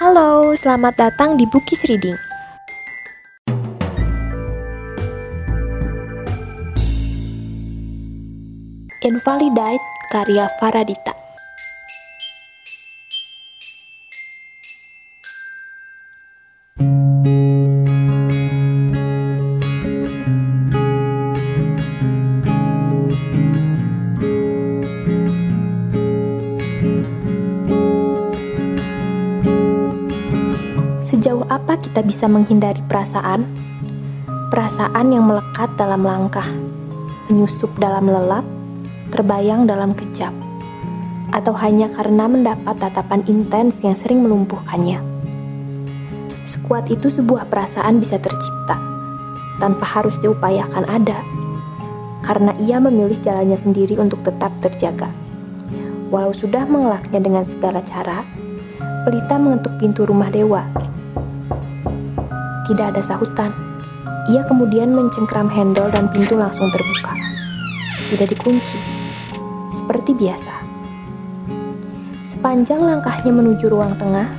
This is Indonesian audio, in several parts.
Halo, selamat datang di Bukis Reading. Invalidate karya Faradita. Kita bisa menghindari perasaan? Perasaan yang melekat dalam langkah, menyusup dalam lelap, terbayang dalam kejap, atau hanya karena mendapat tatapan intens yang sering melumpuhkannya. Sekuat itu sebuah perasaan bisa tercipta, tanpa harus diupayakan ada, karena ia memilih jalannya sendiri untuk tetap terjaga. Walau sudah mengelaknya dengan segala cara, Pelita mengetuk pintu rumah dewa tidak ada sahutan. Ia kemudian mencengkram handle dan pintu langsung terbuka. Tidak dikunci. Seperti biasa. Sepanjang langkahnya menuju ruang tengah,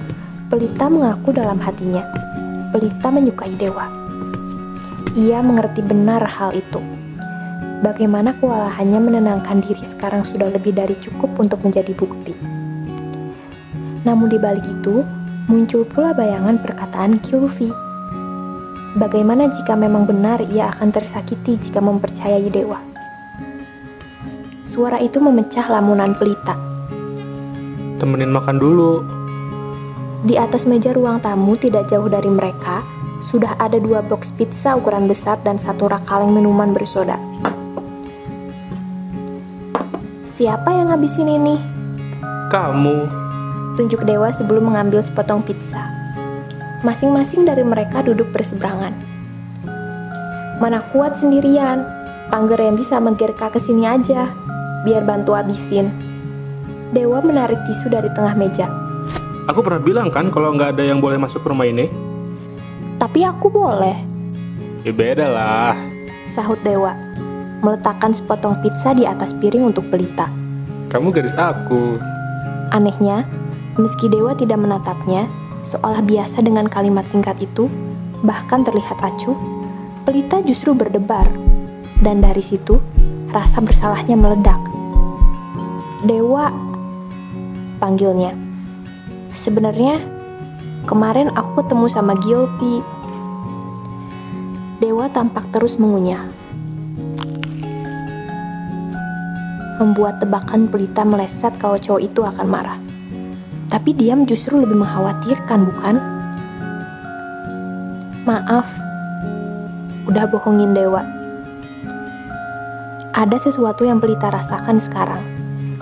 Pelita mengaku dalam hatinya. Pelita menyukai dewa. Ia mengerti benar hal itu. Bagaimana kewalahannya menenangkan diri sekarang sudah lebih dari cukup untuk menjadi bukti. Namun di balik itu, muncul pula bayangan perkataan Kyufi Bagaimana jika memang benar ia akan tersakiti jika mempercayai dewa? Suara itu memecah lamunan pelita. Temenin makan dulu. Di atas meja ruang tamu tidak jauh dari mereka, sudah ada dua box pizza ukuran besar dan satu rak kaleng minuman bersoda. Siapa yang ngabisin ini? Kamu. Tunjuk Dewa sebelum mengambil sepotong pizza. Masing-masing dari mereka duduk berseberangan. Mana kuat sendirian, panggil Randy sama Gerka ke sini aja, biar bantu habisin. Dewa menarik tisu dari tengah meja. Aku pernah bilang kan kalau nggak ada yang boleh masuk ke rumah ini? Tapi aku boleh, Ya beda lah. sahut Dewa, meletakkan sepotong pizza di atas piring untuk pelita. Kamu garis aku. Anehnya, meski Dewa tidak menatapnya, seolah biasa dengan kalimat singkat itu, bahkan terlihat acuh, pelita justru berdebar. Dan dari situ, rasa bersalahnya meledak. Dewa, panggilnya. Sebenarnya, kemarin aku ketemu sama Gilvi. Dewa tampak terus mengunyah. Membuat tebakan pelita meleset kalau cowok itu akan marah. Tapi diam justru lebih mengkhawatirkan, bukan? Maaf, udah bohongin Dewa. Ada sesuatu yang pelita rasakan sekarang,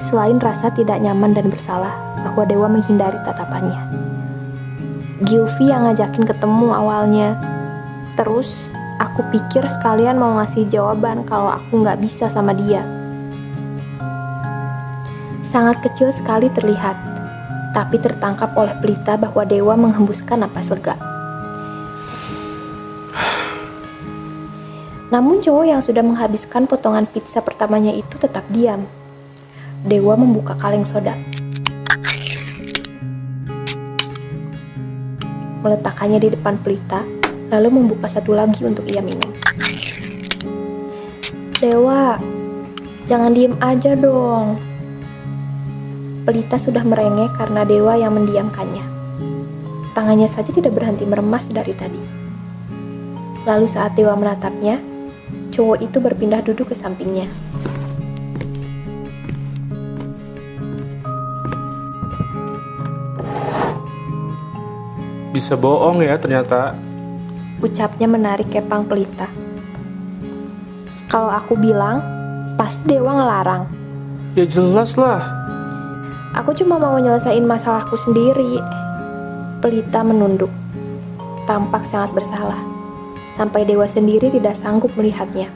selain rasa tidak nyaman dan bersalah bahwa Dewa menghindari tatapannya. Gilvi yang ngajakin ketemu awalnya. Terus, aku pikir sekalian mau ngasih jawaban kalau aku nggak bisa sama dia. Sangat kecil sekali terlihat, tapi tertangkap oleh pelita bahwa Dewa menghembuskan napas lega. Namun cowok yang sudah menghabiskan potongan pizza pertamanya itu tetap diam. Dewa membuka kaleng soda. Meletakkannya di depan pelita, lalu membuka satu lagi untuk ia minum. Dewa, jangan diem aja dong. Pelita sudah merengek karena Dewa yang mendiamkannya. Tangannya saja tidak berhenti meremas dari tadi. Lalu saat Dewa menatapnya, cowok itu berpindah duduk ke sampingnya. Bisa bohong ya ternyata. Ucapnya menarik kepang pelita. Kalau aku bilang, pasti Dewa ngelarang. Ya jelas lah. Aku cuma mau nyelesain masalahku sendiri. Pelita menunduk. Tampak sangat bersalah. Sampai Dewa sendiri tidak sanggup melihatnya.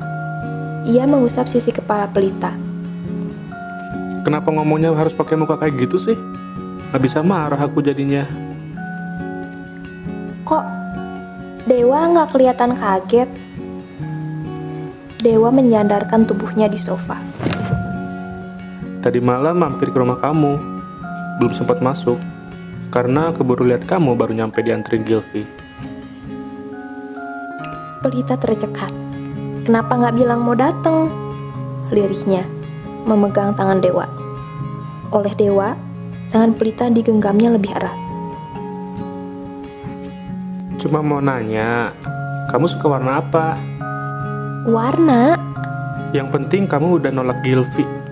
Ia mengusap sisi kepala Pelita. Kenapa ngomongnya harus pakai muka kayak gitu sih? Gak bisa marah aku jadinya. Kok Dewa nggak kelihatan kaget? Dewa menyandarkan tubuhnya di sofa. Tadi malam mampir ke rumah kamu. Belum sempat masuk. Karena keburu lihat kamu baru nyampe dianterin Gilvi. Pelita tercekat. Kenapa nggak bilang mau datang? Lirihnya, memegang tangan Dewa. Oleh Dewa, tangan Pelita digenggamnya lebih erat. Cuma mau nanya, kamu suka warna apa? Warna? Yang penting kamu udah nolak Gilvi.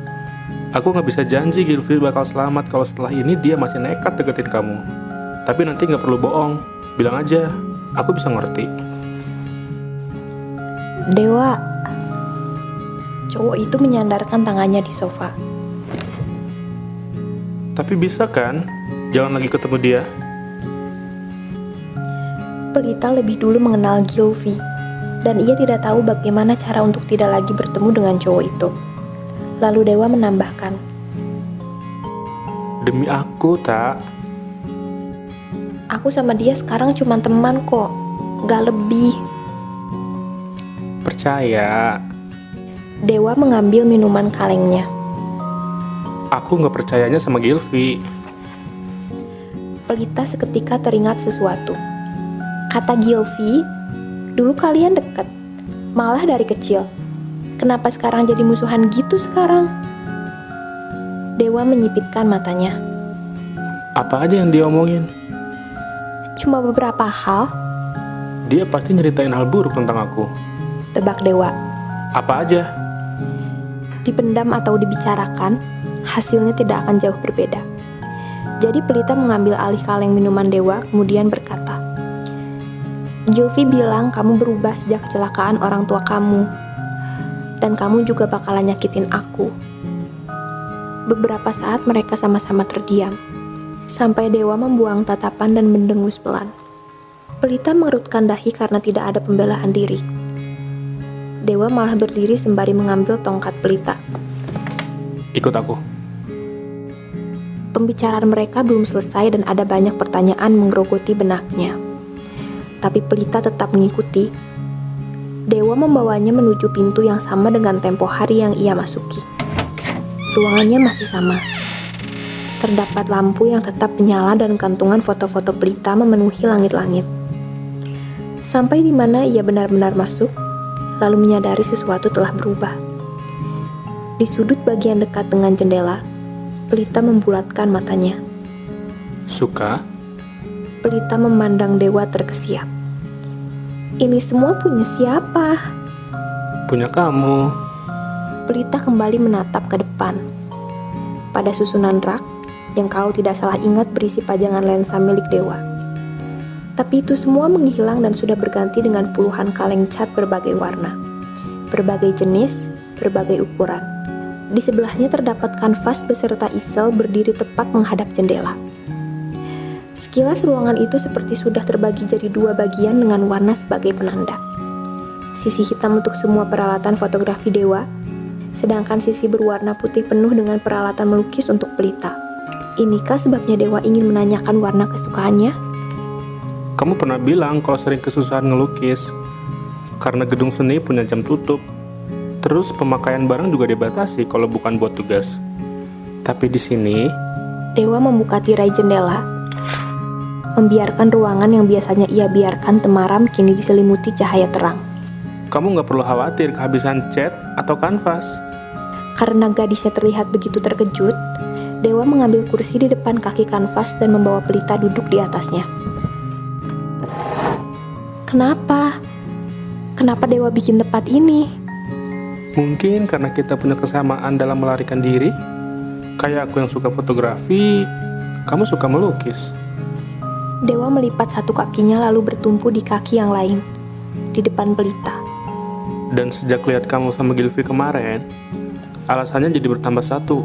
Aku nggak bisa janji Gilvi bakal selamat kalau setelah ini dia masih nekat deketin kamu. Tapi nanti nggak perlu bohong, bilang aja, aku bisa ngerti. Dewa. Cowok itu menyandarkan tangannya di sofa. Tapi bisa kan? Jangan lagi ketemu dia. Pelita lebih dulu mengenal Gilvi, dan ia tidak tahu bagaimana cara untuk tidak lagi bertemu dengan cowok itu. Lalu Dewa menambahkan, Demi aku, tak. Aku sama dia sekarang cuma teman kok, gak lebih. Percaya. Dewa mengambil minuman kalengnya. Aku nggak percayanya sama Gilvi. Pelita seketika teringat sesuatu. Kata Gilvi, dulu kalian deket, malah dari kecil. Kenapa sekarang jadi musuhan gitu sekarang? Dewa menyipitkan matanya. Apa aja yang dia omongin? Cuma beberapa hal, Dia pasti nyeritain hal buruk tentang aku. tebak Dewa. Apa aja? Dipendam atau dibicarakan, hasilnya tidak akan jauh berbeda. Jadi Pelita mengambil alih kaleng minuman Dewa, kemudian berkata, Gilvi bilang kamu berubah sejak kecelakaan orang tua kamu, dan kamu juga bakalan nyakitin aku. Beberapa saat mereka sama-sama terdiam, sampai Dewa membuang tatapan dan mendengus pelan. Pelita mengerutkan dahi karena tidak ada pembelaan diri. Dewa malah berdiri sembari mengambil tongkat pelita. Ikut aku. Pembicaraan mereka belum selesai dan ada banyak pertanyaan menggerogoti benaknya. Tapi pelita tetap mengikuti. Dewa membawanya menuju pintu yang sama dengan tempo hari yang ia masuki. Ruangannya masih sama. Terdapat lampu yang tetap menyala dan kantungan foto-foto pelita memenuhi langit-langit. Sampai di mana ia benar-benar masuk, lalu menyadari sesuatu telah berubah. Di sudut bagian dekat dengan jendela, Pelita membulatkan matanya. Suka? Pelita memandang Dewa terkesiap. Ini semua punya siapa? Punya kamu. Pelita kembali menatap ke depan. Pada susunan rak, yang kalau tidak salah ingat berisi pajangan lensa milik Dewa. Tapi itu semua menghilang dan sudah berganti dengan puluhan kaleng cat berbagai warna. Berbagai jenis, berbagai ukuran. Di sebelahnya terdapat kanvas beserta isel berdiri tepat menghadap jendela. Sekilas ruangan itu seperti sudah terbagi jadi dua bagian dengan warna sebagai penanda. Sisi hitam untuk semua peralatan fotografi dewa, sedangkan sisi berwarna putih penuh dengan peralatan melukis untuk pelita. Inikah sebabnya dewa ingin menanyakan warna kesukaannya? Kamu pernah bilang kalau sering kesusahan ngelukis. Karena gedung seni punya jam tutup. Terus pemakaian barang juga dibatasi kalau bukan buat tugas. Tapi di sini, Dewa membuka tirai jendela, membiarkan ruangan yang biasanya ia biarkan temaram kini diselimuti cahaya terang. Kamu nggak perlu khawatir kehabisan cat atau kanvas. Karena gadisnya terlihat begitu terkejut, Dewa mengambil kursi di depan kaki kanvas dan membawa pelita duduk di atasnya. Kenapa? Kenapa Dewa bikin tempat ini? Mungkin karena kita punya kesamaan dalam melarikan diri. Kayak aku yang suka fotografi, kamu suka melukis. Dewa melipat satu kakinya lalu bertumpu di kaki yang lain, di depan pelita. Dan sejak lihat kamu sama Gilvi kemarin, alasannya jadi bertambah satu.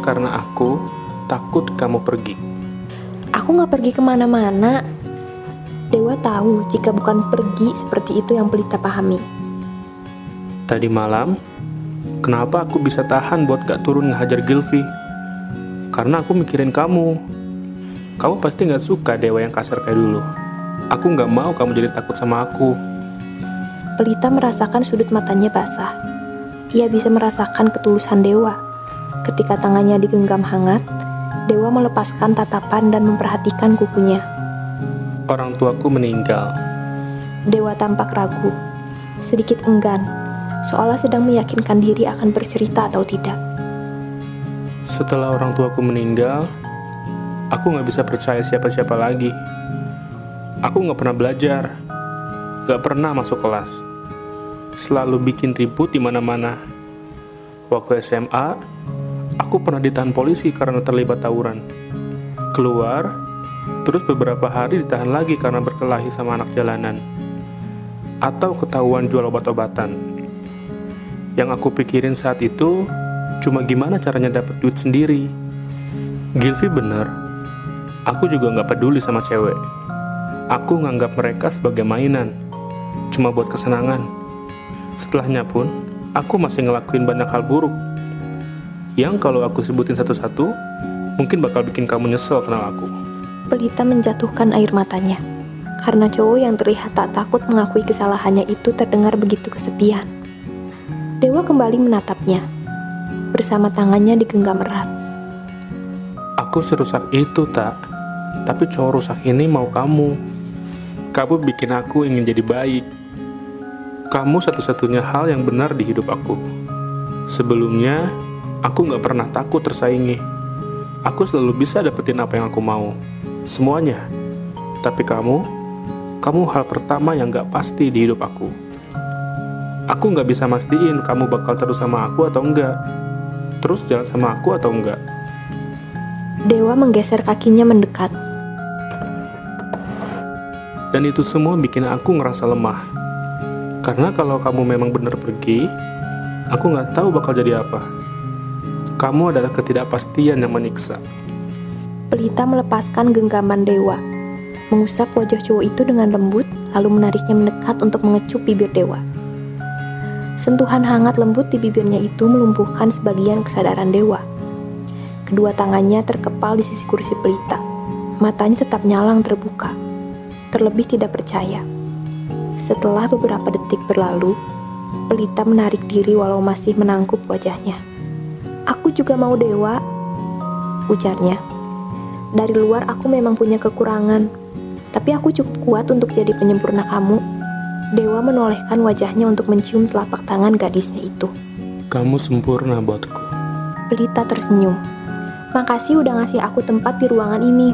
Karena aku takut kamu pergi. Aku nggak pergi ke mana-mana. Dewa tahu jika bukan pergi seperti itu yang pelita pahami. Tadi malam, kenapa aku bisa tahan buat gak turun ngehajar Gilvi? Karena aku mikirin kamu. Kamu pasti gak suka dewa yang kasar kayak dulu. Aku gak mau kamu jadi takut sama aku. Pelita merasakan sudut matanya basah. Ia bisa merasakan ketulusan dewa. Ketika tangannya digenggam hangat, Dewa melepaskan tatapan dan memperhatikan kukunya. Orang tuaku meninggal. Dewa tampak ragu, sedikit enggan, seolah sedang meyakinkan diri akan bercerita atau tidak. Setelah orang tuaku meninggal, aku nggak bisa percaya siapa-siapa lagi. Aku nggak pernah belajar, nggak pernah masuk kelas, selalu bikin ribut di mana-mana. Waktu SMA, aku pernah ditahan polisi karena terlibat tawuran. Keluar, terus beberapa hari ditahan lagi karena berkelahi sama anak jalanan. Atau ketahuan jual obat-obatan. Yang aku pikirin saat itu, cuma gimana caranya dapat duit sendiri. Gilvi bener, aku juga nggak peduli sama cewek. Aku nganggap mereka sebagai mainan, cuma buat kesenangan. Setelahnya pun, aku masih ngelakuin banyak hal buruk. Yang kalau aku sebutin satu-satu, mungkin bakal bikin kamu nyesel kenal aku. Pelita menjatuhkan air matanya, karena cowok yang terlihat tak takut mengakui kesalahannya itu terdengar begitu kesepian. Dewa kembali menatapnya, bersama tangannya digenggam erat. Aku serusak itu, tak. Tapi cowok rusak ini mau kamu. Kamu bikin aku ingin jadi baik. Kamu satu-satunya hal yang benar di hidup aku. Sebelumnya, aku gak pernah takut tersaingi. Aku selalu bisa dapetin apa yang aku mau. Semuanya. Tapi kamu, kamu hal pertama yang gak pasti di hidup aku. Aku gak bisa mastiin kamu bakal terus sama aku atau enggak. Terus jalan sama aku atau enggak. Dewa menggeser kakinya mendekat. Dan itu semua bikin aku ngerasa lemah. Karena kalau kamu memang benar pergi, aku nggak tahu bakal jadi apa. Kamu adalah ketidakpastian yang menyiksa. Pelita melepaskan genggaman Dewa, mengusap wajah cowok itu dengan lembut, lalu menariknya mendekat untuk mengecup bibir Dewa. Sentuhan hangat lembut di bibirnya itu melumpuhkan sebagian kesadaran Dewa. Kedua tangannya terkepal di sisi kursi pelita. Matanya tetap nyalang terbuka. Terlebih tidak percaya. Setelah beberapa detik berlalu, pelita menarik diri walau masih menangkup wajahnya. Aku juga mau dewa, ujarnya. Dari luar aku memang punya kekurangan, tapi aku cukup kuat untuk jadi penyempurna kamu. Dewa menolehkan wajahnya untuk mencium telapak tangan gadisnya itu. Kamu sempurna buatku. Pelita tersenyum. Makasih udah ngasih aku tempat di ruangan ini.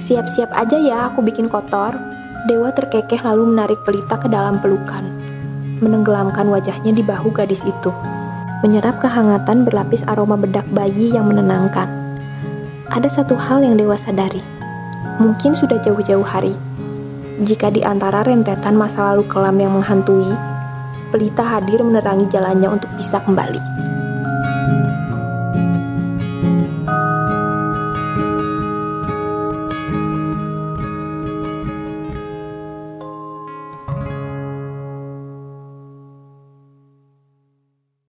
Siap-siap aja ya aku bikin kotor. Dewa terkekeh lalu menarik pelita ke dalam pelukan. Menenggelamkan wajahnya di bahu gadis itu. Menyerap kehangatan berlapis aroma bedak bayi yang menenangkan. Ada satu hal yang Dewa sadari. Mungkin sudah jauh-jauh hari. Jika di antara rentetan masa lalu kelam yang menghantui, pelita hadir menerangi jalannya untuk bisa kembali.